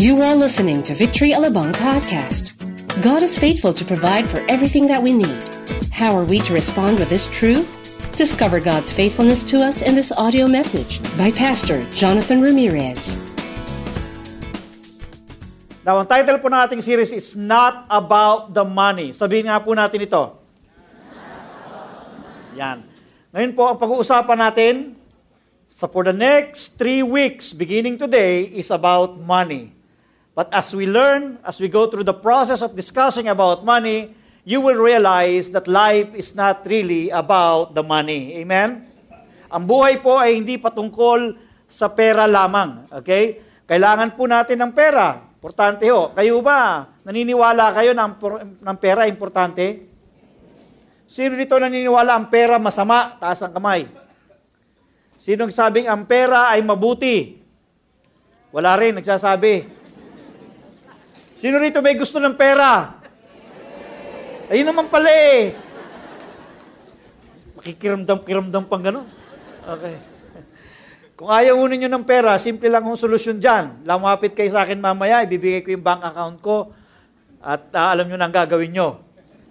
You are listening to Victory Alabang podcast. God is faithful to provide for everything that we need. How are we to respond with this truth? Discover God's faithfulness to us in this audio message by Pastor Jonathan Ramirez. Now, ang title po ng ating series is Not About the Money. Sabihin nga po natin ito. Yan. Ngayon po, ang pag-uusapan natin sa for the next three weeks, beginning today, is about money. But as we learn, as we go through the process of discussing about money, you will realize that life is not really about the money. Amen? Ang buhay po ay hindi patungkol sa pera lamang. Okay? Kailangan po natin ng pera. Importante ho. Kayo ba, naniniwala kayo ang ng pera importante? Sino dito naniniwala ang pera masama? Taas ang kamay. Sino sabing ang pera ay mabuti? Wala rin, nagsasabi. Sino rito may gusto ng pera? Ayun naman pala eh. Makikiramdam-kiramdam pang gano'n. Okay. Kung ayaw unin nyo ng pera, simple lang ang solusyon dyan. Lamapit kayo sa akin mamaya, ibibigay ko yung bank account ko at uh, alam nyo na ang gagawin nyo.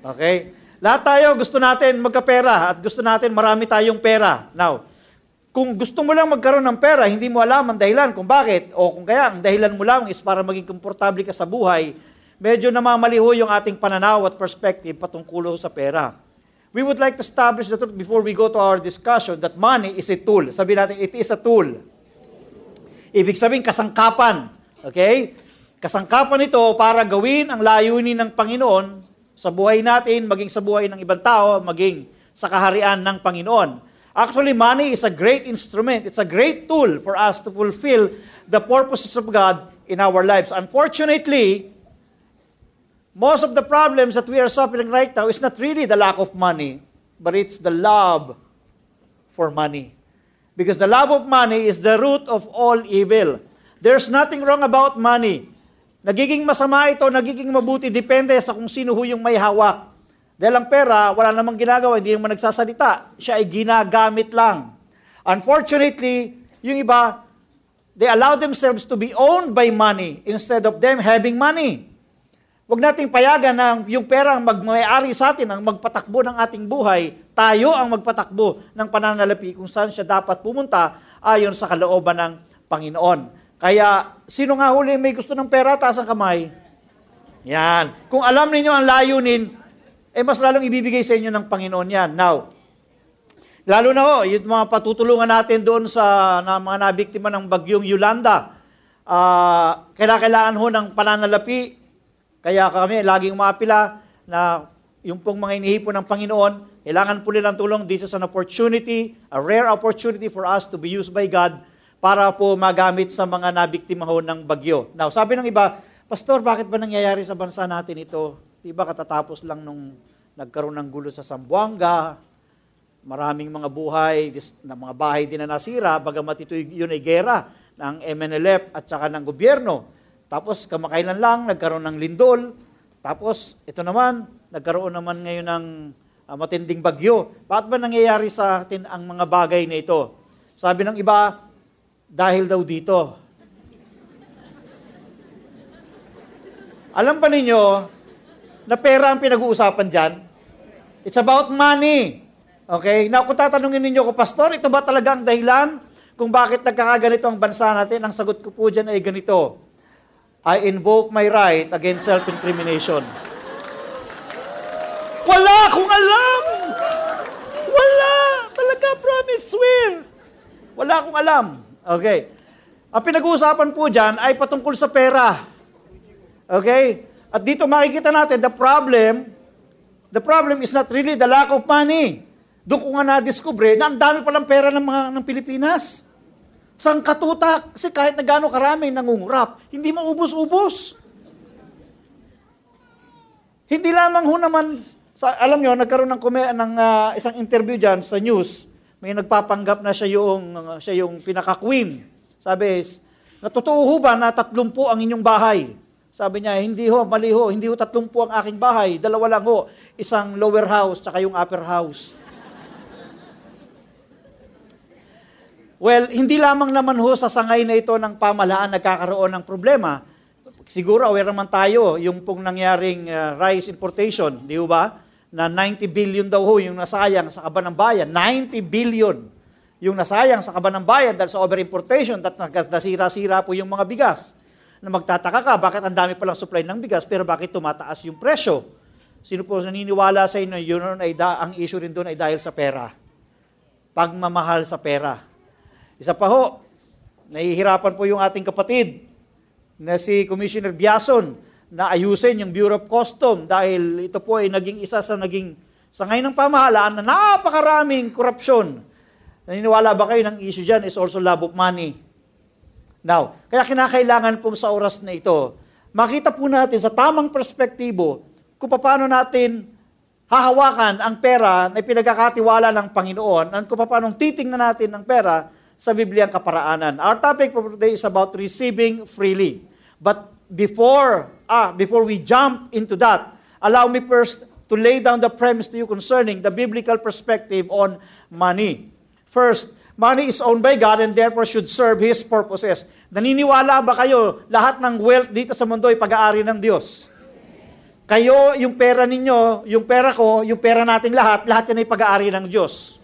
Okay? Lahat tayo gusto natin magkapera at gusto natin marami tayong pera. Now, kung gusto mo lang magkaroon ng pera, hindi mo alam ang dahilan kung bakit, o kung kaya ang dahilan mo lang is para maging komportable ka sa buhay, medyo namamaliho yung ating pananaw at perspective patungkulo sa pera. We would like to establish the truth before we go to our discussion that money is a tool. Sabi natin, it is a tool. Ibig sabihin, kasangkapan. Okay? Kasangkapan ito para gawin ang layunin ng Panginoon sa buhay natin, maging sa buhay ng ibang tao, maging sa kaharian ng Panginoon. Actually, money is a great instrument. It's a great tool for us to fulfill the purposes of God in our lives. Unfortunately, most of the problems that we are suffering right now is not really the lack of money, but it's the love for money. Because the love of money is the root of all evil. There's nothing wrong about money. Nagiging masama ito, nagiging mabuti, depende sa kung sino ho yung may hawak. Dahil ang pera, wala namang ginagawa, hindi naman nagsasalita. Siya ay ginagamit lang. Unfortunately, yung iba, they allow themselves to be owned by money instead of them having money. Huwag nating payagan na yung pera ang magmayari sa atin, ang magpatakbo ng ating buhay. Tayo ang magpatakbo ng pananalapi kung saan siya dapat pumunta ayon sa kalooban ng Panginoon. Kaya, sino nga huli may gusto ng pera, taas ang kamay. Yan. Kung alam ninyo ang layunin, eh mas lalong ibibigay sa inyo ng Panginoon yan. Now, lalo na ho, yung mga patutulungan natin doon sa na, mga nabiktima ng bagyong Yolanda, uh, kailangan ho ng pananalapi, kaya kami laging umapila na yung pong mga inihipon ng Panginoon, kailangan po nilang tulong. This is an opportunity, a rare opportunity for us to be used by God para po magamit sa mga nabiktima ho ng bagyo. Now, sabi ng iba, Pastor, bakit ba nangyayari sa bansa natin ito? Diba katatapos lang nung nagkaroon ng gulo sa Sambuanga, maraming mga buhay, na mga bahay din na nasira, bagamat ito yun ay gera ng MNLF at saka ng gobyerno. Tapos kamakailan lang, nagkaroon ng lindol. Tapos ito naman, nagkaroon naman ngayon ng uh, matinding bagyo. Bakit ba nangyayari sa atin ang mga bagay na ito? Sabi ng iba, dahil daw dito. Alam ba ninyo na pera ang pinag-uusapan dyan? It's about money. Okay? Now, kung tatanungin ninyo ko, Pastor, ito ba talaga ang dahilan kung bakit nagkakaganito ang bansa natin? Ang sagot ko po dyan ay ganito. I invoke my right against self-incrimination. Wala akong alam! Wala! Talaga, promise, swear! Wala akong alam. Okay. Ang pinag-uusapan po dyan ay patungkol sa pera. Okay? At dito makikita natin, the problem, the problem is not really the lack of money. Doon ko nga na-discover na ang dami palang pera ng mga ng Pilipinas. Sang katutak, kasi kahit na gano'ng karami nangungurap, hindi maubos-ubos. Hindi lamang ho naman, sa, alam nyo, nagkaroon ng, ng uh, isang interview dyan sa news, may nagpapanggap na siya yung, uh, siya yung pinaka-queen. Sabi, ho ba na tatlumpu ang inyong bahay? Sabi niya, hindi ho, mali ho, hindi ho tatlumpu ang aking bahay, dalawa lang ho, isang lower house, tsaka yung upper house. Well, hindi lamang naman ho sa sangay na ito ng pamahalaan nagkakaroon ng problema. siguro aware naman tayo yung pong nangyaring uh, rice importation, di ba? Na 90 billion daw ho yung nasayang sa kaban ng bayan. 90 billion yung nasayang sa kaban ng bayan dahil sa over-importation at nasira-sira po yung mga bigas. Na magtataka ka, bakit ang dami palang supply ng bigas pero bakit tumataas yung presyo? Sino po naniniwala sa inyo, yun ay da, ang issue rin doon ay dahil sa pera. Pagmamahal sa pera. Isa pa ho, nahihirapan po yung ating kapatid na si Commissioner Biason na ayusin yung Bureau of Custom dahil ito po ay naging isa sa naging sa ngayon ng pamahalaan na napakaraming korupsyon Naniniwala ba kayo ng issue dyan is also love of money? Now, kaya kinakailangan pong sa oras na ito, makita po natin sa tamang perspektibo kung paano natin hahawakan ang pera na pinagkakatiwala ng Panginoon at kung paano titingnan natin ang pera sa Bibliang kaparaanan. Our topic for today is about receiving freely. But before, ah, before we jump into that, allow me first to lay down the premise to you concerning the biblical perspective on money. First, money is owned by God and therefore should serve His purposes. Naniniwala ba kayo lahat ng wealth dito sa mundo ay pag-aari ng Diyos? Kayo, yung pera ninyo, yung pera ko, yung pera nating lahat, lahat yan ay pag-aari ng Diyos.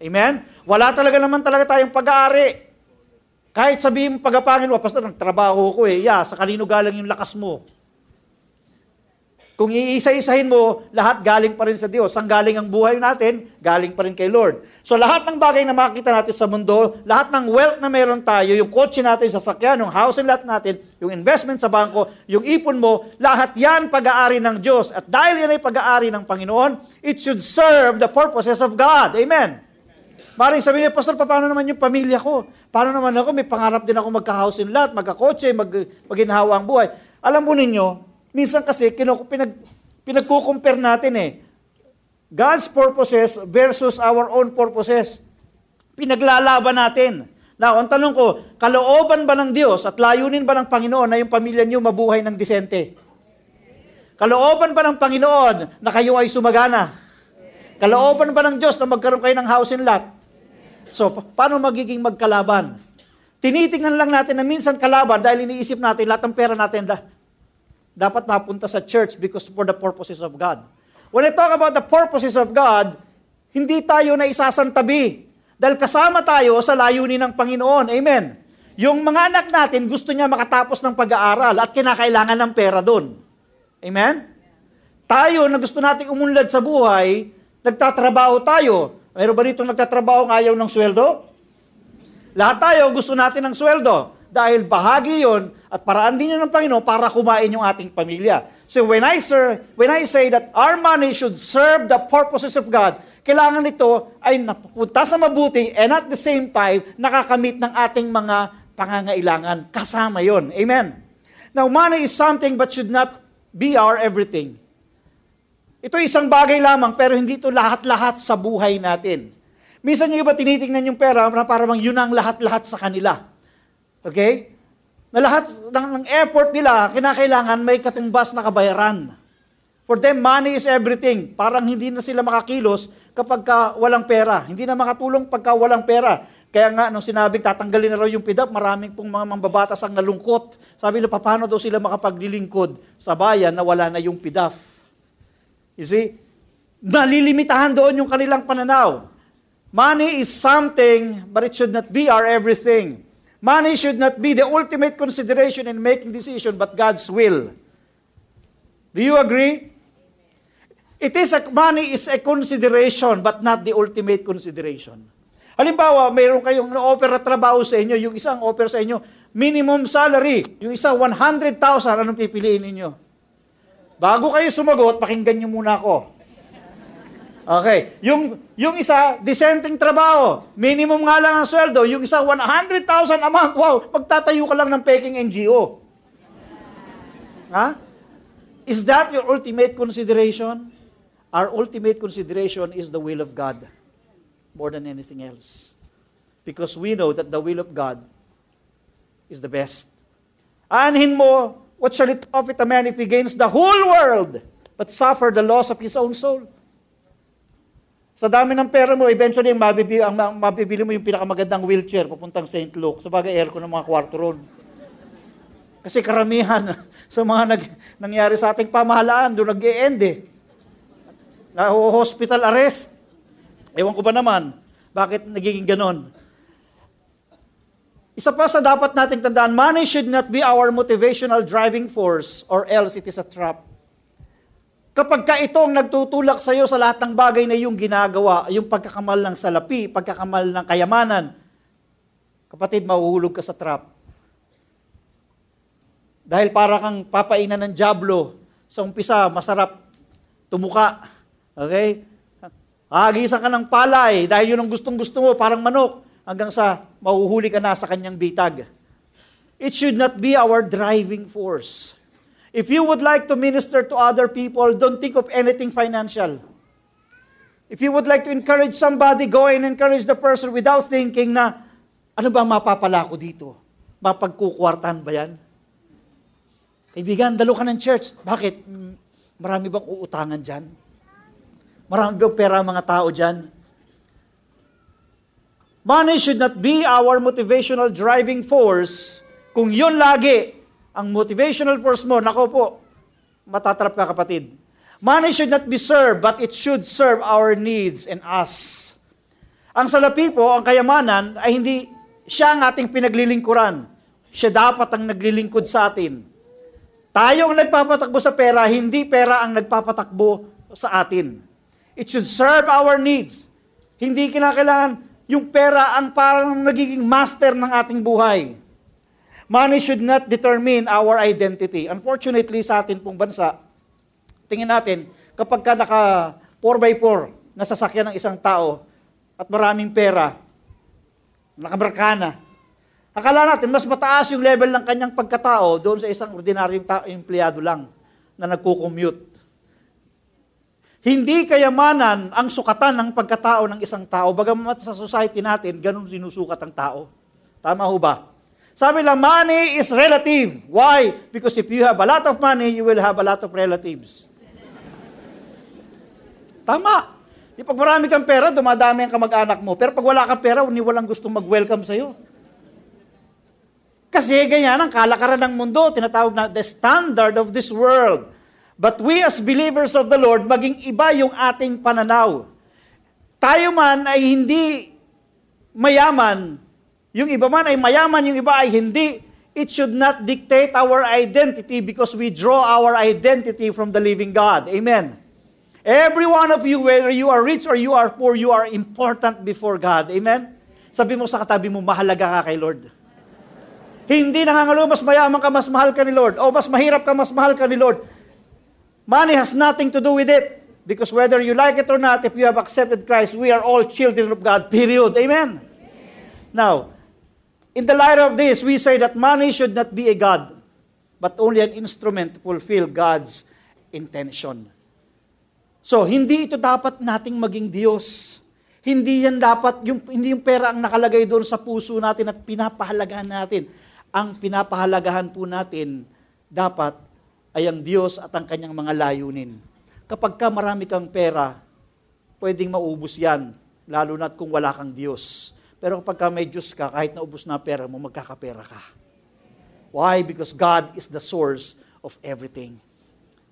Amen? Wala talaga naman talaga tayong pag-aari. Kahit sabihin mo pagapangin mo, pastor, trabaho ko eh. Yeah, sa kanino galang yung lakas mo? Kung iisa-isahin mo, lahat galing pa rin sa Diyos. Ang galing ang buhay natin, galing pa rin kay Lord. So lahat ng bagay na makikita natin sa mundo, lahat ng wealth na meron tayo, yung kotse natin, sasakyan, yung house and lot natin, yung investment sa bangko, yung ipon mo, lahat yan pag-aari ng Diyos. At dahil yan ay pag-aari ng Panginoon, it should serve the purposes of God. Amen. Maring sabihin niya, Pastor, paano naman yung pamilya ko? Paano naman ako? May pangarap din ako magka-house and lot, magka-kotse, mag, maginhawa ang buhay. Alam mo ninyo, Minsan kasi kinuk- pinag, pinagkukumpare natin eh. God's purposes versus our own purposes. Pinaglalaban natin. Now, ang tanong ko, kalooban ba ng Diyos at layunin ba ng Panginoon na yung pamilya niyo mabuhay ng disente? Kalooban ba ng Panginoon na kayo ay sumagana? Kalooban ba ng Diyos na magkaroon kayo ng house and lot? So, pa- paano magiging magkalaban? Tinitingnan lang natin na minsan kalaban dahil iniisip natin lahat ng pera natin dapat mapunta sa church because for the purposes of God. When I talk about the purposes of God, hindi tayo na isasantabi. Dahil kasama tayo sa layunin ng Panginoon. Amen. Yung mga anak natin, gusto niya makatapos ng pag-aaral at kinakailangan ng pera doon. Amen? Tayo na gusto nating umunlad sa buhay, nagtatrabaho tayo. Mayroon ba dito nagtatrabaho ng ayaw ng sweldo? Lahat tayo gusto natin ng sweldo dahil bahagi yon at paraan din yun ng Panginoon para kumain yung ating pamilya. So when I, sir, when I say that our money should serve the purposes of God, kailangan ito ay napupunta sa mabuti and at the same time, nakakamit ng ating mga pangangailangan. Kasama yon. Amen. Now, money is something but should not be our everything. Ito isang bagay lamang pero hindi ito lahat-lahat sa buhay natin. Minsan yung iba tinitingnan yung pera na parang yun ang lahat-lahat sa kanila. Okay? Na lahat ng, ng effort nila, kinakailangan may katumbas na kabayaran. For them, money is everything. Parang hindi na sila makakilos kapag ka walang pera. Hindi na makatulong pagka walang pera. Kaya nga, nung sinabing tatanggalin na raw yung PIDAP, maraming pong mga mambabatas ang nalungkot. Sabi nila, paano daw sila makapaglilingkod sa bayan na wala na yung PIDAF? You see? Nalilimitahan doon yung kanilang pananaw. Money is something, but it should not be our everything. Money should not be the ultimate consideration in making decision, but God's will. Do you agree? It is a, money is a consideration, but not the ultimate consideration. Halimbawa, mayroon kayong na-offer na trabaho sa inyo, yung isang offer sa inyo, minimum salary, yung isa 100,000, anong pipiliin ninyo? Bago kayo sumagot, pakinggan nyo muna ako. Okay. Yung, yung isa, dissenting trabaho. Minimum nga lang ang sweldo. Yung isa, 100,000 a month. Wow, magtatayo ka lang ng peking NGO. Ha? Is that your ultimate consideration? Our ultimate consideration is the will of God more than anything else. Because we know that the will of God is the best. Aanhin mo, what shall it profit a man if he gains the whole world but suffer the loss of his own soul? Sa dami ng pera mo, eventually, ang mabibili, ang mabibili mo yung pinakamagandang wheelchair papuntang St. Luke. Sa bagay, aircon ng mga kwarto ron. Kasi karamihan sa mga nag, nangyari sa ating pamahalaan, doon nag-e-end eh. Na hospital arrest. Ewan ko ba naman, bakit nagiging ganon? Isa pa sa dapat nating tandaan, money should not be our motivational driving force or else it is a trap. Kapag ka ito ang nagtutulak sa iyo sa lahat ng bagay na iyong ginagawa, yung pagkakamal ng salapi, pagkakamal ng kayamanan, kapatid, mahuhulog ka sa trap. Dahil para kang papainan ng jablo, sa umpisa, masarap tumuka. Okay? Hagisan ka ng palay dahil yun ang gustong-gusto mo, parang manok, hanggang sa mahuhuli ka na sa kanyang bitag. It should not be our driving force. If you would like to minister to other people, don't think of anything financial. If you would like to encourage somebody, go and encourage the person without thinking na, ano ba mapapala ko dito? Mapagkukwartan ba yan? Kaibigan, dalo ka ng church. Bakit? Hmm, marami bang uutangan dyan? Marami bang pera mga tao dyan? Money should not be our motivational driving force kung yun lagi ang motivational force mo, nako po, matatrap ka kapatid. Money should not be served, but it should serve our needs and us. Ang salapi po, ang kayamanan, ay hindi siya ang ating pinaglilingkuran. Siya dapat ang naglilingkod sa atin. Tayo ang nagpapatakbo sa pera, hindi pera ang nagpapatakbo sa atin. It should serve our needs. Hindi kinakailangan yung pera ang parang nagiging master ng ating buhay. Money should not determine our identity. Unfortunately, sa atin pong bansa, tingin natin, kapag ka naka 4x4 na sasakyan ng isang tao at maraming pera, nakabarkana, akala natin mas mataas yung level ng kanyang pagkatao doon sa isang ordinaryong ta- empleyado lang na nagko-commute. Hindi kayamanan ang sukatan ng pagkatao ng isang tao, bagamat sa society natin, ganun sinusukat ang tao. Tama ho ba? Sabi lang, money is relative. Why? Because if you have a lot of money, you will have a lot of relatives. Tama. Di pag marami kang pera, dumadami ang kamag-anak mo. Pero pag wala kang pera, ni walang gustong mag-welcome sa'yo. Kasi ganyan ang kalakaran ng mundo, tinatawag na the standard of this world. But we as believers of the Lord, maging iba yung ating pananaw. Tayo man ay hindi mayaman, yung iba man ay mayaman, yung iba ay hindi. It should not dictate our identity because we draw our identity from the living God. Amen. Every one of you, whether you are rich or you are poor, you are important before God. Amen? Sabi mo sa katabi mo, mahalaga ka kay Lord. Hindi nangangalo, mas mayaman ka, mas mahal ka ni Lord. O mas mahirap ka, mas mahal ka ni Lord. Money has nothing to do with it. Because whether you like it or not, if you have accepted Christ, we are all children of God, period. Amen? Now, In the light of this, we say that money should not be a God, but only an instrument to fulfill God's intention. So, hindi ito dapat nating maging Diyos. Hindi yan dapat, yung, hindi yung pera ang nakalagay doon sa puso natin at pinapahalagahan natin. Ang pinapahalagahan po natin dapat ay ang Diyos at ang kanyang mga layunin. Kapag ka marami kang pera, pwedeng maubos yan, lalo na kung wala kang Diyos. Pero kapag may Diyos ka, kahit naubos na pera mo, magkakapera ka. Why? Because God is the source of everything.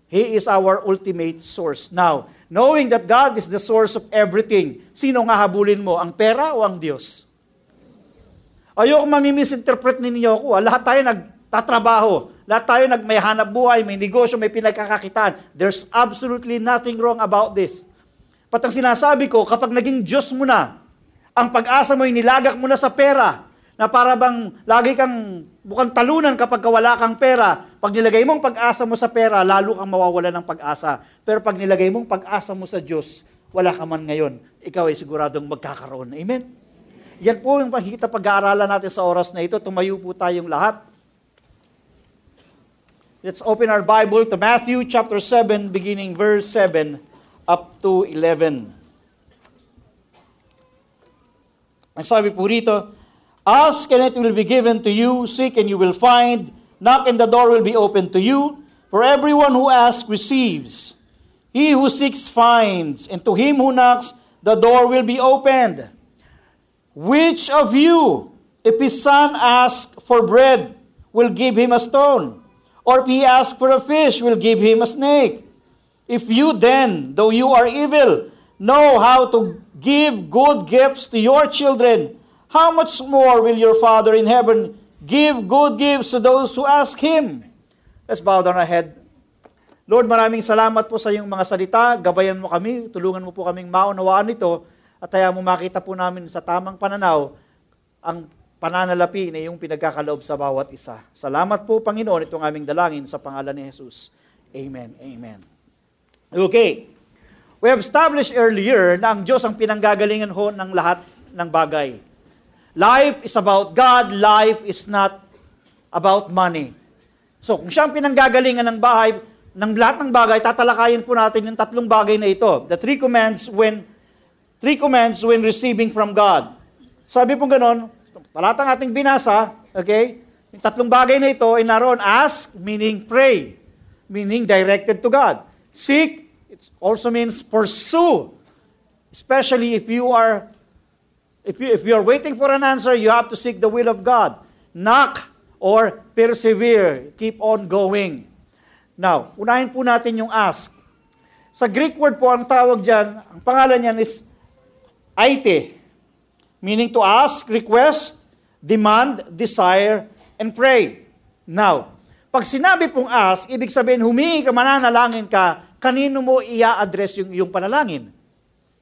He is our ultimate source. Now, knowing that God is the source of everything, sino nga habulin mo? Ang pera o ang Diyos? Ayoko mamimisinterpret ninyo ako. Ah. Lahat tayo nagtatrabaho. Lahat tayo nag may hanap buhay, may negosyo, may pinagkakakitaan. There's absolutely nothing wrong about this. Pat ang sinasabi ko, kapag naging Diyos mo na, ang pag-asa mo ay nilagak mo na sa pera, na para bang lagi kang bukang talunan kapag wala kang pera. Pag nilagay mong pag-asa mo sa pera, lalo kang mawawala ng pag-asa. Pero pag nilagay mong pag-asa mo sa Diyos, wala ka man ngayon. Ikaw ay siguradong magkakaroon. Amen? Yan po yung makikita pag-aaralan natin sa oras na ito. Tumayo po tayong lahat. Let's open our Bible to Matthew chapter 7, beginning verse 7 up to 11. Ang sabi po rito, Ask and it will be given to you, seek and you will find, knock and the door will be opened to you. For everyone who asks receives, he who seeks finds, and to him who knocks the door will be opened. Which of you, if his son asks for bread, will give him a stone. Or if he asks for a fish, will give him a snake. If you then, though you are evil, know how to give good gifts to your children, how much more will your Father in heaven give good gifts to those who ask Him? Let's bow down our head. Lord, maraming salamat po sa iyong mga salita. Gabayan mo kami, tulungan mo po kaming maunawaan ito at kaya mo makita po namin sa tamang pananaw ang pananalapi na iyong pinagkakaloob sa bawat isa. Salamat po, Panginoon, itong aming dalangin sa pangalan ni Jesus. Amen. Amen. Okay. We have established earlier na ang Diyos ang pinanggagalingan ho ng lahat ng bagay. Life is about God, life is not about money. So, kung siya ang pinanggagalingan ng bahay, ng lahat ng bagay, tatalakayin po natin yung tatlong bagay na ito. The three commands when three commands when receiving from God. Sabi po ganon, talatang ating binasa, okay? Yung tatlong bagay na ito ay naroon, ask, meaning pray, meaning directed to God. Seek, it also means pursue. Especially if you are if you, if you are waiting for an answer, you have to seek the will of God. Knock or persevere. Keep on going. Now, unahin po natin yung ask. Sa Greek word po, ang tawag dyan, ang pangalan niyan is aite. Meaning to ask, request, demand, desire, and pray. Now, pag sinabi pong ask, ibig sabihin humingi ka, mananalangin ka, kanino mo ia-address yung iyong panalangin?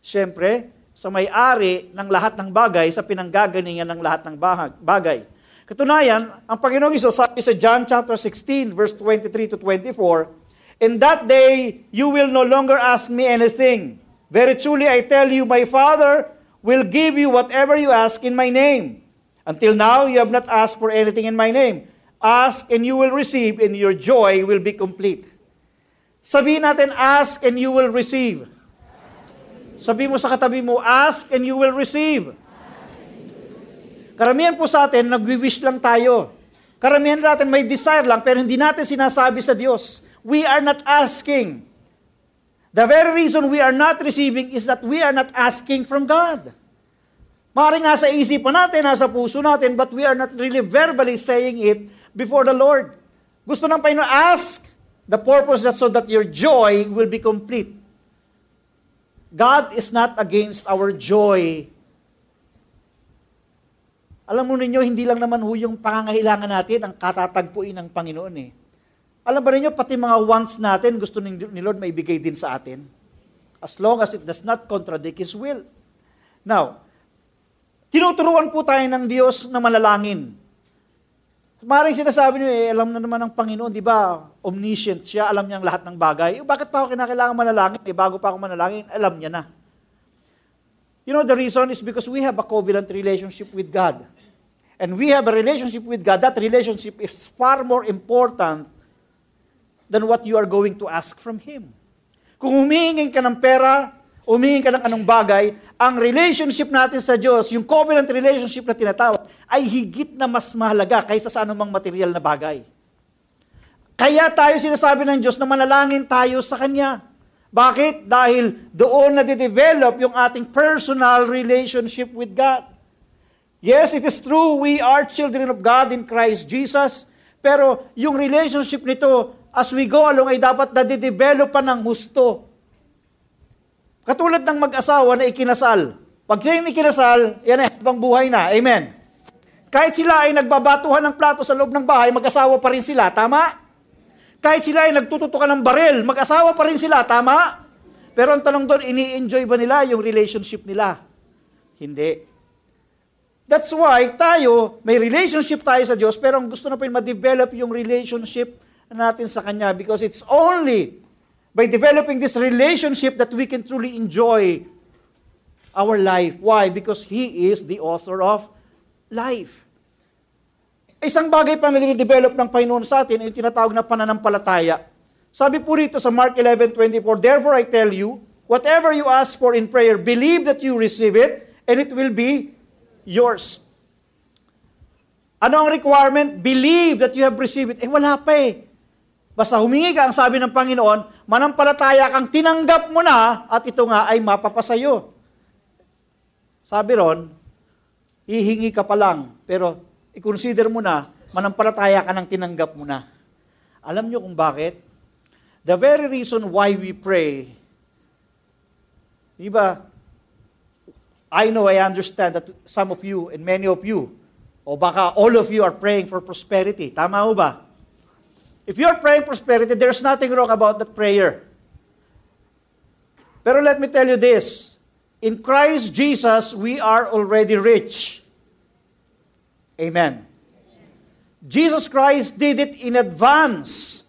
Siyempre, sa may-ari ng lahat ng bagay, sa pinanggagalingan ng lahat ng bagay. Katunayan, ang Panginoong Iso sabi sa John chapter 16, verse 23 to 24, In that day, you will no longer ask me anything. Very truly, I tell you, my Father will give you whatever you ask in my name. Until now, you have not asked for anything in my name. Ask and you will receive, and your joy will be complete. Sabihin natin, ask and you will receive. Sabi mo sa katabi mo, ask and you will receive. Karamihan po sa atin, nagwi-wish lang tayo. Karamihan natin may desire lang, pero hindi natin sinasabi sa Diyos. We are not asking. The very reason we are not receiving is that we are not asking from God. Maaaring nasa isipan natin, nasa puso natin, but we are not really verbally saying it before the Lord. Gusto ng Panginoon, ask the purpose that so that your joy will be complete. God is not against our joy. Alam mo ninyo, hindi lang naman ho yung pangangailangan natin ang katatagpuin ng Panginoon eh. Alam ba ninyo, pati mga wants natin, gusto ni Lord maibigay din sa atin. As long as it does not contradict His will. Now, tinuturuan po tayo ng Diyos na manalangin. Maring sinasabi niyo, eh, alam na naman ng Panginoon, di ba? Omniscient siya, alam niya ang lahat ng bagay. Eh, bakit pa ako kinakailangan manalangin? Eh, bago pa ako manalangin, alam niya na. You know, the reason is because we have a covenant relationship with God. And we have a relationship with God. That relationship is far more important than what you are going to ask from Him. Kung humihingin ka ng pera, umingin ka ng anong bagay, ang relationship natin sa Diyos, yung covenant relationship na tinatawag, ay higit na mas mahalaga kaysa sa anumang material na bagay. Kaya tayo sinasabi ng Diyos na manalangin tayo sa Kanya. Bakit? Dahil doon na de-develop yung ating personal relationship with God. Yes, it is true, we are children of God in Christ Jesus, pero yung relationship nito, as we go along, ay dapat na de-develop pa ng husto. Katulad ng mag-asawa na ikinasal. Pag siya yung ikinasal, yan eh, habang buhay na. Amen. Kahit sila ay nagbabatuhan ng plato sa loob ng bahay, mag-asawa pa rin sila. Tama? Kahit sila ay nagtututukan ng baril, mag-asawa pa rin sila. Tama? Pero ang tanong doon, ini-enjoy ba nila yung relationship nila? Hindi. That's why tayo, may relationship tayo sa Diyos, pero ang gusto na pa ma-develop yung relationship natin sa Kanya because it's only by developing this relationship that we can truly enjoy our life. Why? Because He is the author of life. Isang bagay pa na develop ng Panginoon sa atin yung tinatawag na pananampalataya. Sabi po rito sa Mark 11:24, Therefore I tell you, whatever you ask for in prayer, believe that you receive it, and it will be yours. Ano ang requirement? Believe that you have received it. Eh, wala pa eh. Basta humingi ka, ang sabi ng Panginoon, manampalataya kang tinanggap mo na at ito nga ay mapapasayo. Sabi ron, hihingi ka pa lang, pero i-consider mo na manampalataya ka ng tinanggap mo na. Alam nyo kung bakit? The very reason why we pray, di I know, I understand that some of you and many of you, o baka all of you are praying for prosperity. Tama ho ba? If you are praying prosperity, there's nothing wrong about that prayer. Pero let me tell you this. In Christ Jesus, we are already rich. Amen. Jesus Christ did it in advance.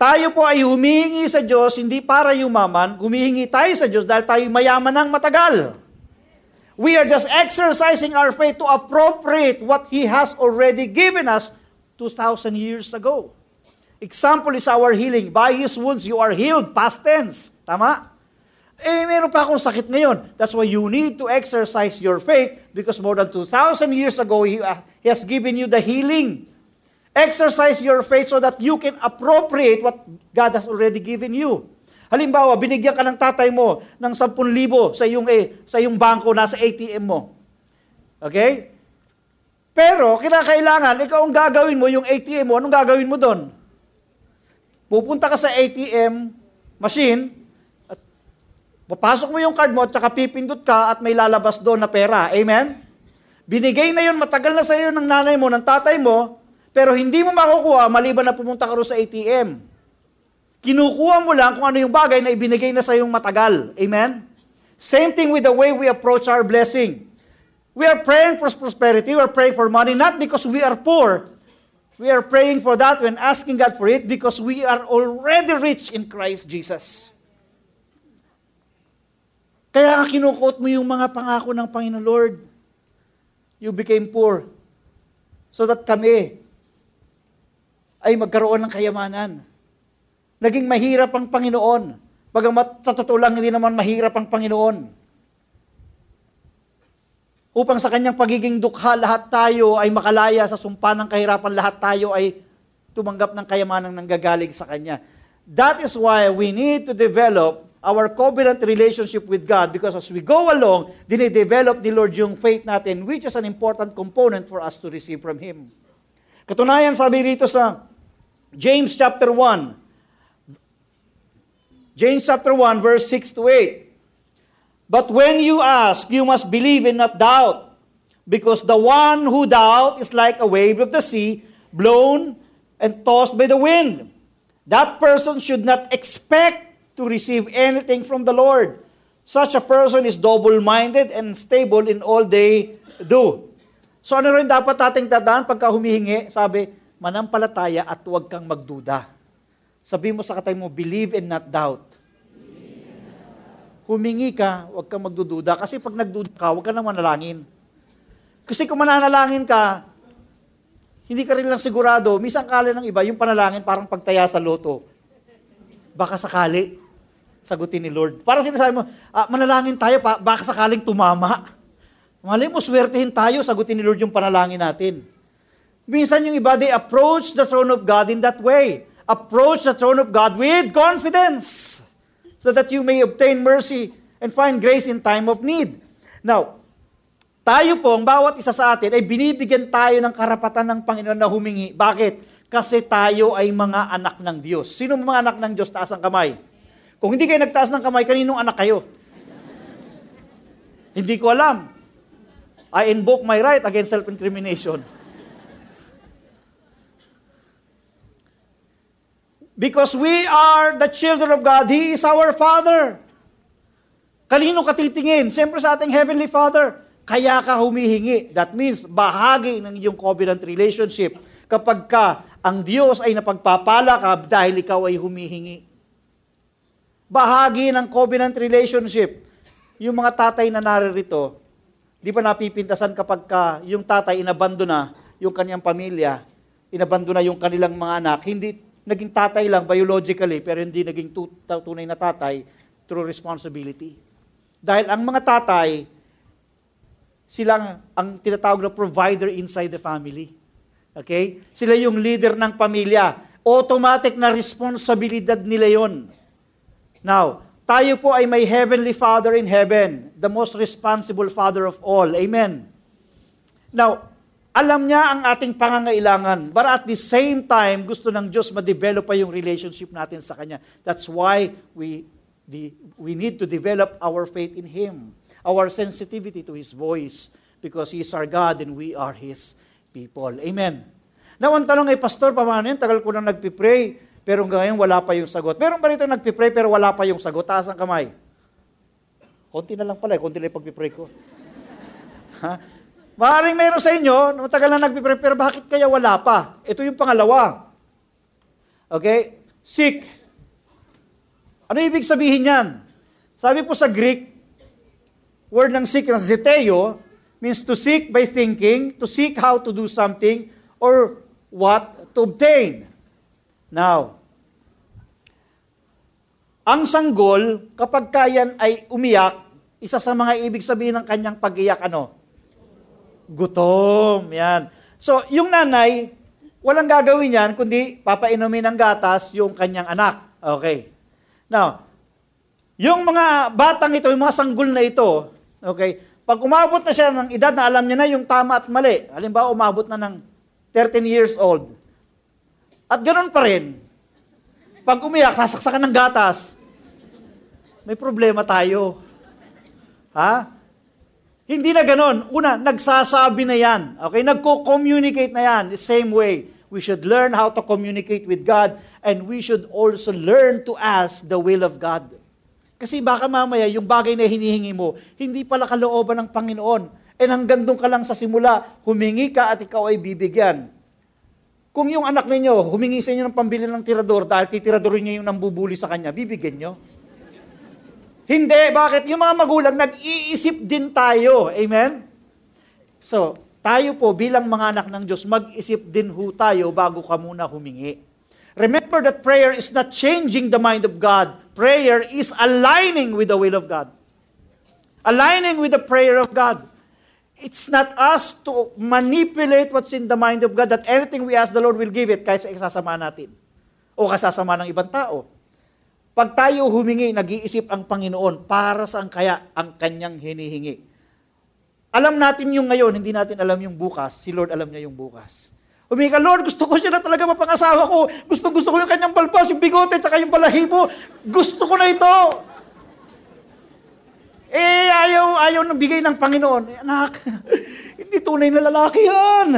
Tayo po ay humihingi sa Diyos, hindi para yumaman, humihingi tayo sa Diyos dahil tayo mayaman ng matagal. We are just exercising our faith to appropriate what He has already given us 2,000 years ago. Example is our healing. By His wounds, you are healed. Past tense. Tama? Eh, meron pa akong sakit ngayon. That's why you need to exercise your faith because more than 2,000 years ago, He, uh, he has given you the healing. Exercise your faith so that you can appropriate what God has already given you. Halimbawa, binigyan ka ng tatay mo ng 10,000 sa iyong, eh, sa iyong bangko, nasa ATM mo. Okay? Pero, kinakailangan, ikaw ang gagawin mo, yung ATM mo, anong gagawin mo doon? Pupunta ka sa ATM machine, at papasok mo yung card mo, at saka pipindot ka, at may lalabas doon na pera. Amen? Binigay na yun, matagal na sa iyo ng nanay mo, ng tatay mo, pero hindi mo makukuha maliban na pumunta ka sa ATM. Kinukuha mo lang kung ano yung bagay na ibinigay na sa iyong matagal. Amen? Same thing with the way we approach our blessing. We are praying for prosperity, we are praying for money, not because we are poor. We are praying for that when asking God for it because we are already rich in Christ Jesus. Kaya kinukot mo yung mga pangako ng Panginoon Lord. You became poor so that kami ay magkaroon ng kayamanan. Naging mahirap ang Panginoon. Bagamat sa totoo lang hindi naman mahirap ang Panginoon. Upang sa kanyang pagiging dukha, lahat tayo ay makalaya sa sumpa ng kahirapan, lahat tayo ay tumanggap ng kayamanang nanggagaling sa Kanya. That is why we need to develop our covenant relationship with God because as we go along, dinidevelop ni Lord yung faith natin, which is an important component for us to receive from Him. Katunayan, sabi rito sa James chapter 1, James chapter 1, verse 6 to 8. But when you ask, you must believe and not doubt. Because the one who doubt is like a wave of the sea, blown and tossed by the wind. That person should not expect to receive anything from the Lord. Such a person is double-minded and stable in all they do. So ano rin dapat ating tandaan pagka humihingi? Sabi, manampalataya at huwag kang magduda. Sabi mo sa katay mo, believe and not doubt humingi ka, huwag kang magdududa. Kasi pag nagduda ka, huwag ka nang manalangin. Kasi kung mananalangin ka, hindi ka rin lang sigurado, minsan kala ng iba, yung panalangin parang pagtaya sa loto. Baka sakali, sagutin ni Lord. Parang sinasabi mo, ah, manalangin tayo, pa, baka sakaling tumama. Mali mo, swertehin tayo, sagutin ni Lord yung panalangin natin. Minsan yung iba, they approach the throne of God in that way. Approach the throne of God with confidence so that you may obtain mercy and find grace in time of need. Now, tayo po, ang bawat isa sa atin, ay binibigyan tayo ng karapatan ng Panginoon na humingi. Bakit? Kasi tayo ay mga anak ng Diyos. Sino mga anak ng Diyos? Taas ang kamay. Kung hindi kayo nagtaas ng kamay, kaninong anak kayo? hindi ko alam. I invoke my right against self-incrimination. Because we are the children of God. He is our Father. Kanino ka titingin? Siyempre sa ating Heavenly Father. Kaya ka humihingi. That means, bahagi ng iyong covenant relationship kapag ka ang Diyos ay napagpapala ka dahil ikaw ay humihingi. Bahagi ng covenant relationship. Yung mga tatay na naririto, di ba napipintasan kapag ka yung tatay inabando na yung kanyang pamilya, inabando na yung kanilang mga anak, hindi naging tatay lang biologically, pero hindi naging tunay na tatay through responsibility. Dahil ang mga tatay, sila ang tinatawag na provider inside the family. Okay? Sila yung leader ng pamilya. Automatic na responsibilidad nila yon. Now, tayo po ay may Heavenly Father in heaven, the most responsible Father of all. Amen. Now, Alam niya ang ating pangangailangan. But at the same time, gusto ng Diyos ma-develop pa yung relationship natin sa Kanya. That's why we, the, we need to develop our faith in Him. Our sensitivity to His voice. Because He is our God and we are His people. Amen. Now, ang tanong ay, Pastor, paano yun? Tagal ko nang nagpipray, pero ngayon wala pa yung sagot. Meron ba rito nagpipray pero wala pa yung sagot? Taas ang kamay. Konti na lang pala, konti lang pagpipray ko. Ha? Maaaring meron sa inyo, matagal na nagpipray, pero bakit kaya wala pa? Ito yung pangalawa. Okay? Seek. Ano ibig sabihin yan? Sabi po sa Greek, word ng seek na zeteo, means to seek by thinking, to seek how to do something, or what to obtain. Now, ang sanggol, kapag kayan ay umiyak, isa sa mga ibig sabihin ng kanyang pag-iyak, ano? Gutom. Yan. So, yung nanay, walang gagawin yan, kundi papainumin ng gatas yung kanyang anak. Okay. Now, yung mga batang ito, yung mga sanggol na ito, okay, pag umabot na siya ng edad na alam niya na yung tama at mali, halimbawa umabot na ng 13 years old, at ganun pa rin, pag umiyak, sasaksakan ng gatas, may problema tayo. Ha? Hindi na ganon. Una, nagsasabi na yan. Okay? Nagko-communicate na yan. The same way. We should learn how to communicate with God and we should also learn to ask the will of God. Kasi baka mamaya yung bagay na hinihingi mo, hindi pala kalooban ng Panginoon. And hanggang doon ka lang sa simula, humingi ka at ikaw ay bibigyan. Kung yung anak ninyo, humingi sa inyo ng pambili ng tirador dahil titiradorin niyo yung nambubuli sa kanya, bibigyan nyo? Hindi. Bakit? Yung mga magulang, nag-iisip din tayo. Amen? So, tayo po bilang mga anak ng Diyos, mag-isip din ho tayo bago ka muna humingi. Remember that prayer is not changing the mind of God. Prayer is aligning with the will of God. Aligning with the prayer of God. It's not us to manipulate what's in the mind of God that anything we ask the Lord will give it kahit sa isasama natin o kasasama ng ibang tao. Pag tayo humingi, nag-iisip ang Panginoon para saan kaya ang kanyang hinihingi. Alam natin yung ngayon, hindi natin alam yung bukas. Si Lord alam niya yung bukas. Humingi ka, Lord, gusto ko siya na talaga mapangasawa ko. Gusto, gusto ko yung kanyang balbas, yung bigote, tsaka yung balahibo. Gusto ko na ito. Eh, ayaw, ayaw nang bigay ng Panginoon. Eh, anak, hindi tunay na lalaki yan.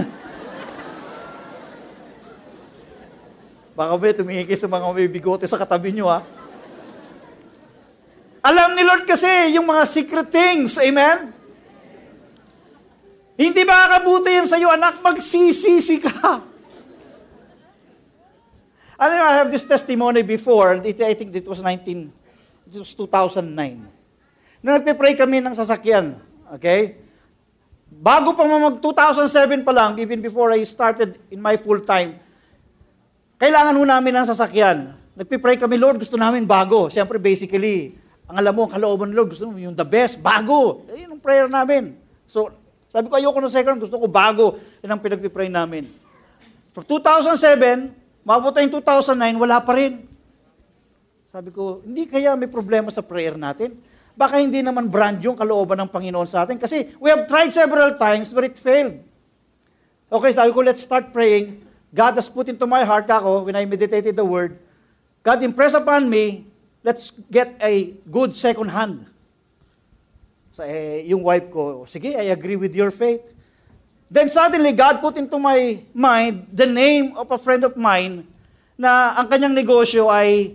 Baka may tumingin sa mga may bigote sa katabi nyo, ha? Alam ni Lord kasi yung mga secret things. Amen? Hindi ba kakabuti yan sa iyo, anak? Magsisisi ka. Alam I have this testimony before. I think it was 19, it was 2009. Nung nagpe-pray kami ng sasakyan, okay? Bago pa mag 2007 pa lang, even before I started in my full time, kailangan ho namin ng sasakyan. Nagpe-pray kami, Lord, gusto namin bago. Siyempre, basically, ang alam mo, ang kalooban ng Lord, gusto mo yung the best, bago. Eh, yun ang prayer namin. So, sabi ko, ayoko ng second, gusto ko bago. Yan ang pinagpipray namin. For 2007, mabot yung 2009, wala pa rin. Sabi ko, hindi kaya may problema sa prayer natin? Baka hindi naman brand yung kalooban ng Panginoon sa atin. Kasi we have tried several times, but it failed. Okay, sabi ko, let's start praying. God has put into my heart ako, when I meditated the word, God impressed upon me let's get a good second hand. So, eh, yung wife ko, sige, I agree with your faith. Then suddenly, God put into my mind the name of a friend of mine na ang kanyang negosyo ay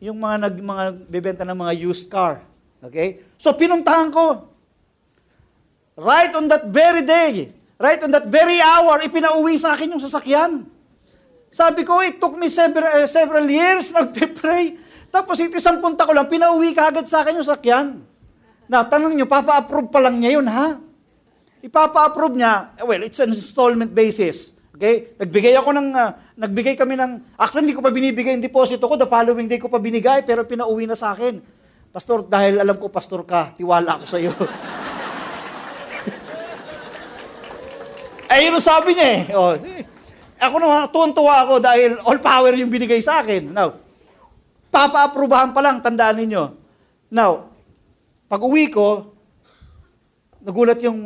yung mga nag mga bebenta ng mga used car. Okay? So pinuntahan ko. Right on that very day, right on that very hour, ipinauwi sa akin yung sasakyan. Sabi ko, it took me several, uh, several years nagpe-pray tapos isang punta ko lang, pinauwi ka agad sa akin yung sakyan. Na, tanong nyo, papa-approve pa lang niya yun, ha? Ipapa-approve niya, well, it's an installment basis. Okay? Nagbigay ako ng, uh, nagbigay kami ng, actually hindi ko pa binibigay yung deposit ko, the following day ko pa binigay, pero pinauwi na sa akin. Pastor, dahil alam ko, pastor ka, tiwala ako sa iyo. eh, yun sabi niya eh. Oh, ako naman, tuwan-tuwa ako dahil all power yung binigay sa akin. Now, Papa-aprobahan pa lang, tandaan ninyo. Now, pag uwi ko, nagulat yung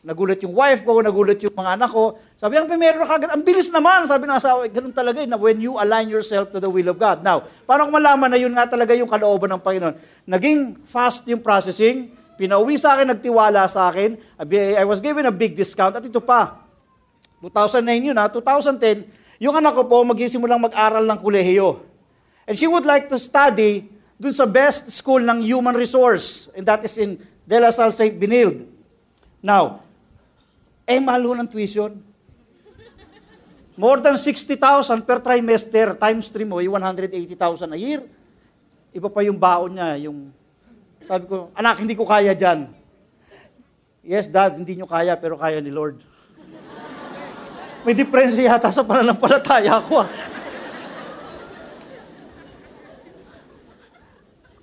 nagulat yung wife ko, nagulat yung mga anak ko. Sabi, ang primero na kagad, ang bilis naman. Sabi ng asawa, ganun talaga yun, na when you align yourself to the will of God. Now, paano ko malaman na yun nga talaga yung kalooban ng Panginoon? Naging fast yung processing, pinauwi sa akin, nagtiwala sa akin, I was given a big discount, at ito pa, 2009 yun ha, 2010, yung anak ko po magsimulang mag-aral ng kolehiyo. And she would like to study dun sa best school ng human resource, and that is in De La Salle St. Benilde. Now, eh mahal ng tuition. More than 60,000 per trimester, times 3 mo, 180,000 a year. Iba pa yung baon niya, yung, sabi ko, anak, hindi ko kaya dyan. Yes, dad, hindi nyo kaya, pero kaya ni Lord. May diferensya yata sa pananampalataya ko.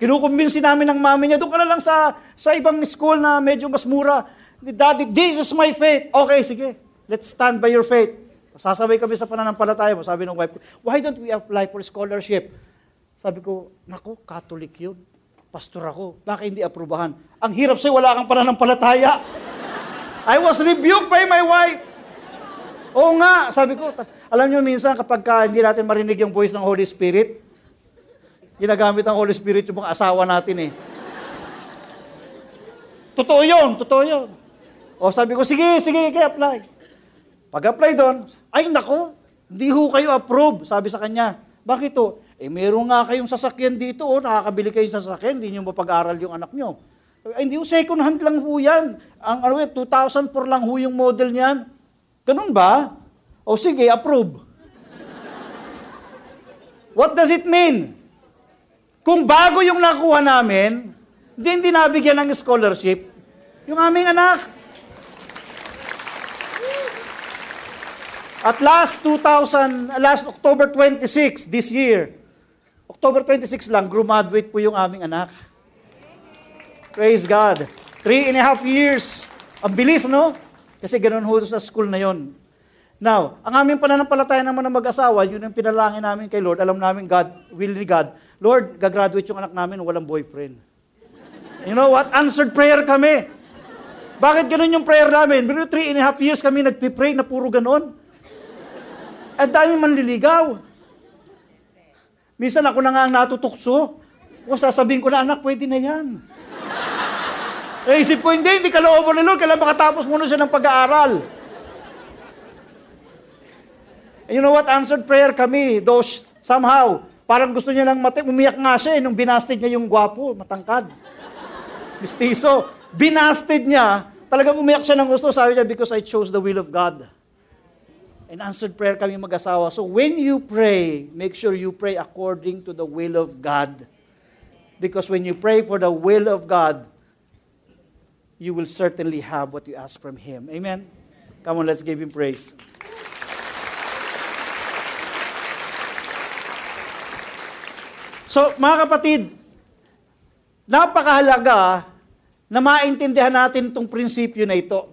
Kinukumbinsi namin ng mami niya, doon ka na lang sa, sa ibang school na medyo mas mura. Daddy, this is my faith. Okay, sige. Let's stand by your faith. Sasabay kami sa pananampalataya mo. Sabi ng wife ko, why don't we apply for scholarship? Sabi ko, naku, Catholic yun. Pastor ako. Bakit hindi aprubahan? Ang hirap sa'yo, wala kang pananampalataya. I was rebuked by my wife. Oo nga, sabi ko. Alam niyo minsan kapag ka hindi natin marinig yung voice ng Holy Spirit, ginagamit ng Holy Spirit yung mga asawa natin eh. Totoo yun, totoo yun. O sabi ko, sige, sige, i-apply. Pag-apply doon, ay nako, hindi ho kayo approve, sabi sa kanya. Bakit to? Eh meron nga kayong sasakyan dito, oh, nakakabili kayo sa sasakyan, hindi nyo mapag-aral yung anak nyo. Ay, hindi ho, second hand lang ho yan. Ang ano, 2004 lang ho yung model niyan. Ganun ba? O sige, approve. What does it mean? Kung bago yung nakuha namin, din nabigyan ng scholarship, yung aming anak. At last 2000, last October 26 this year, October 26 lang, graduate po yung aming anak. Praise God. Three and a half years. Ang bilis, no? Kasi ganun ho sa school na yon. Now, ang aming pananampalataya naman ng mag-asawa, yun ang pinalangin namin kay Lord. Alam namin God, will ni God, Lord, gagraduate yung anak namin, walang boyfriend. You know what? Answered prayer kami. Bakit ganun yung prayer namin? Pero three and a half years kami nagpipray na puro ganon. At dami manliligaw. Minsan ako na nga ang natutukso. O sasabihin ko na, anak, pwede na yan. Eh, isip ko, hindi, hindi ka loobo ni Lord. Kailan makatapos muna siya ng pag-aaral. And you know what? Answered prayer kami. Those, somehow, Parang gusto niya lang mati. Umiyak nga siya eh, nung binasted niya yung gwapo, matangkad. Mistiso. Binasted niya, talagang umiyak siya ng gusto. Sabi niya, because I chose the will of God. And answered prayer kami mag-asawa. So when you pray, make sure you pray according to the will of God. Because when you pray for the will of God, you will certainly have what you ask from Him. Amen? Come on, let's give Him praise. So, mga kapatid, napakahalaga na maintindihan natin itong prinsipyo na ito.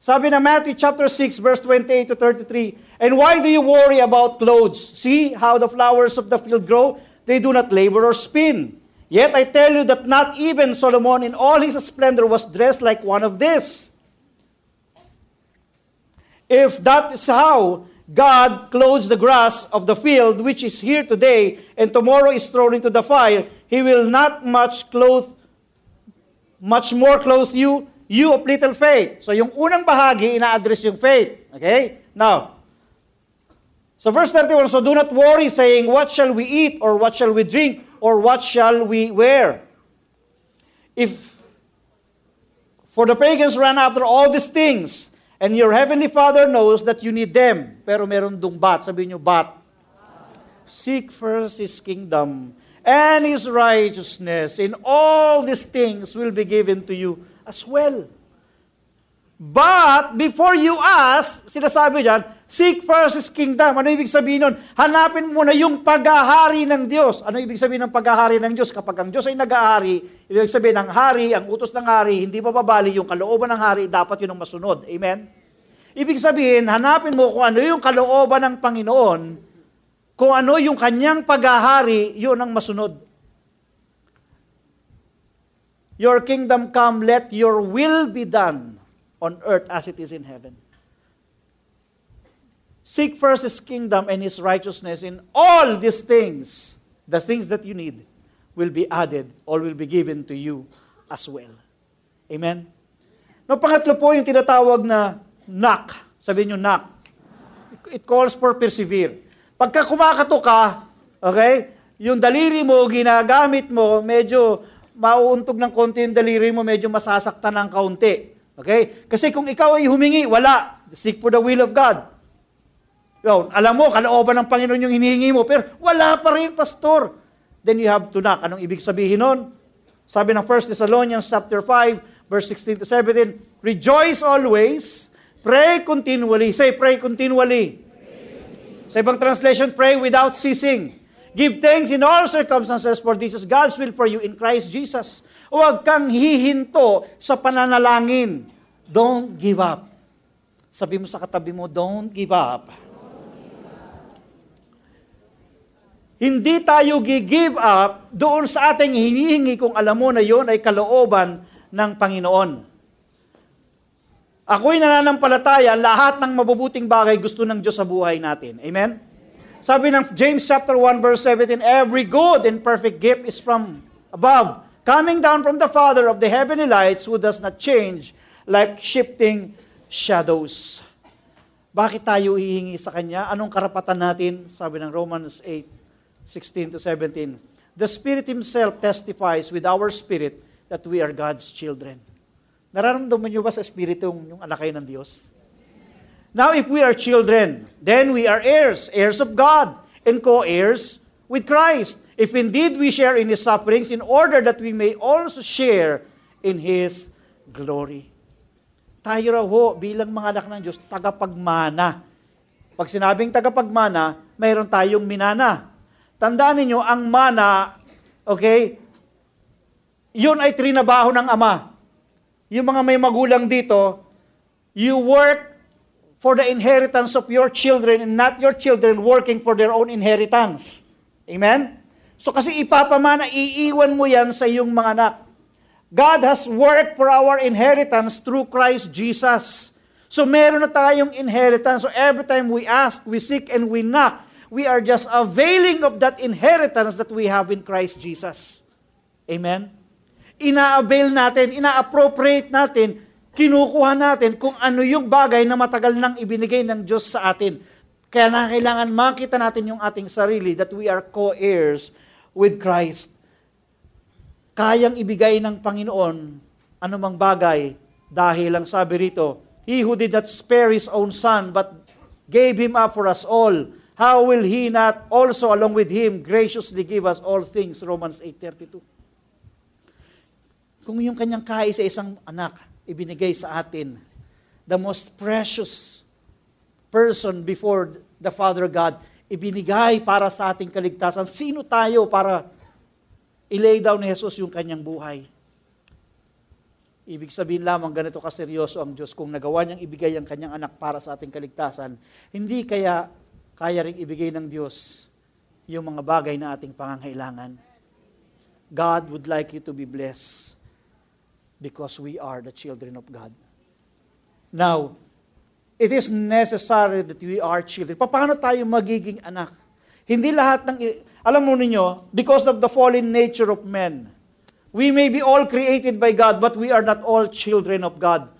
Sabi na Matthew chapter 6 verse 28 to 33, And why do you worry about clothes? See how the flowers of the field grow? They do not labor or spin. Yet I tell you that not even Solomon in all his splendor was dressed like one of these. If that is how God clothes the grass of the field, which is here today, and tomorrow is thrown into the fire. He will not much clothe, much more clothe you, you of little faith. So yung unang bahagi, ina-address yung faith. Okay? Now, so verse 31, so do not worry saying, what shall we eat, or what shall we drink, or what shall we wear? If, for the pagans run after all these things, And your heavenly Father knows that you need them. Pero meron dong but. Sabihin nyo, but. Seek first His kingdom and His righteousness. In all these things will be given to you as well. But before you ask, sinasabi dyan, seek first His kingdom. Ano ibig sabihin nun? Hanapin mo na yung paghahari ng Diyos. Ano ibig sabihin ng paghahari ng Diyos? Kapag ang Diyos ay nag-ahari, ibig sabihin ng hari, ang utos ng hari, hindi pa babali yung kalooban ng hari, dapat yun ang masunod. Amen? Ibig sabihin, hanapin mo kung ano yung kalooban ng Panginoon, kung ano yung kanyang paghahari, yun ang masunod. Your kingdom come, let your will be done on earth as it is in heaven. Seek first his kingdom and his righteousness in all these things, the things that you need, will be added or will be given to you as well. Amen? No, pangatlo po yung tinatawag na knock. Sabihin nyo, knock. It calls for persevere. Pagka kumakato ka, okay, yung daliri mo, ginagamit mo, medyo mauuntog ng konti yung daliri mo, medyo masasaktan ng kaunti. Okay? Kasi kung ikaw ay humingi, wala. Seek for the will of God. Yun, alam mo, kalooban ng Panginoon yung hinihingi mo, pero wala pa rin, pastor. Then you have to knock. Anong ibig sabihin nun? Sabi ng 1 Thessalonians chapter 5, verse 16 to 17, Rejoice always, pray continually. Say, pray continually. Sa ibang translation, pray without ceasing. Give thanks in all circumstances for this is God's will for you in Christ Jesus. Huwag kang hihinto sa pananalangin. Don't give up. Sabi mo sa katabi mo, don't give up. Hindi tayo gi-give up doon sa ating hinihingi kung alam mo na yon ay kalooban ng Panginoon. Ako'y nananampalataya, lahat ng mabubuting bagay gusto ng Diyos sa buhay natin. Amen? Sabi ng James chapter 1 verse 17, Every good and perfect gift is from above, coming down from the Father of the heavenly lights who does not change like shifting shadows. Bakit tayo hihingi sa Kanya? Anong karapatan natin? Sabi ng Romans 8, 16 to 17. The Spirit Himself testifies with our spirit that we are God's children. Nararamdaman niyo ba sa Espiritu yung anak ng Diyos? Now, if we are children, then we are heirs, heirs of God, and co-heirs with Christ. If indeed we share in His sufferings, in order that we may also share in His glory. Tayo raw ho, bilang mga anak ng Diyos, tagapagmana. Pag sinabing tagapagmana, mayroon tayong minana. Tandaan ninyo, ang mana, okay, yun ay trinabaho ng ama. Yung mga may magulang dito, you work for the inheritance of your children and not your children working for their own inheritance. Amen? So kasi ipapamana, iiwan mo yan sa iyong mga anak. God has worked for our inheritance through Christ Jesus. So meron na tayong inheritance. So every time we ask, we seek, and we knock, we are just availing of that inheritance that we have in Christ Jesus. Amen? Ina-avail natin, ina-appropriate natin, kinukuha natin kung ano yung bagay na matagal nang ibinigay ng Diyos sa atin. Kaya na kailangan makita natin yung ating sarili that we are co-heirs with Christ. Kayang ibigay ng Panginoon anumang bagay dahil lang sabi rito, He who did not spare His own Son but gave Him up for us all, how will He not also along with Him graciously give us all things? Romans 8.32 Kung yung kanyang kaisa-isang anak ibinigay sa atin, the most precious person before the Father God, ibinigay para sa ating kaligtasan. Sino tayo para ilay down ni Jesus yung kanyang buhay? Ibig sabihin lamang ganito kaseryoso ang Diyos kung nagawa niyang ibigay ang kanyang anak para sa ating kaligtasan. Hindi kaya kaya ring ibigay ng Diyos yung mga bagay na ating pangangailangan. God would like you to be blessed because we are the children of God. Now, it is necessary that we are children. Paano tayo magiging anak? Hindi lahat ng, alam mo ninyo, because of the fallen nature of men, we may be all created by God, but we are not all children of God.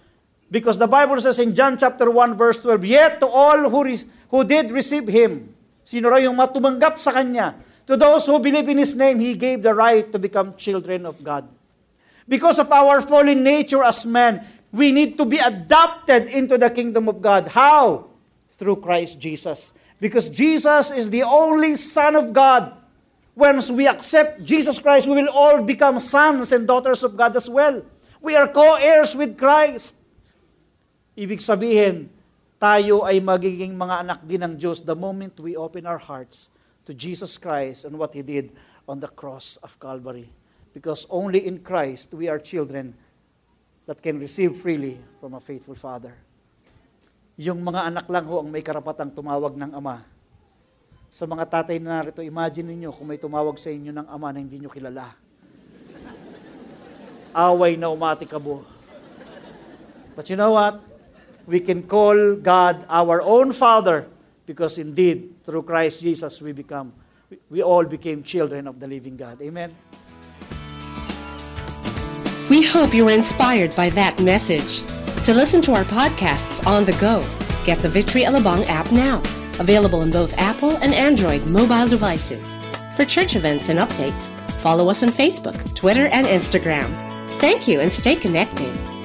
Because the Bible says in John chapter 1 verse 12, Yet to all who, re- who did receive Him, sino raw yung matumanggap sa Kanya, to those who believe in His name, He gave the right to become children of God. Because of our fallen nature as men, we need to be adopted into the kingdom of God. How? Through Christ Jesus. Because Jesus is the only Son of God. Once we accept Jesus Christ, we will all become sons and daughters of God as well. We are co-heirs with Christ. Ibig sabihin, tayo ay magiging mga anak din ng Diyos the moment we open our hearts to Jesus Christ and what He did on the cross of Calvary. Because only in Christ we are children that can receive freely from a faithful Father. Yung mga anak lang ho ang may karapatang tumawag ng Ama. Sa mga tatay na narito, imagine niyo kung may tumawag sa inyo ng Ama na hindi nyo kilala. Away na umatikabo. But you know what? We can call God our own Father because indeed, through Christ Jesus, we become, we all became children of the living God. Amen. We hope you were inspired by that message. To listen to our podcasts on the go, get the Victory Alabang app now. Available on both Apple and Android mobile devices. For church events and updates, follow us on Facebook, Twitter, and Instagram. Thank you and stay connected.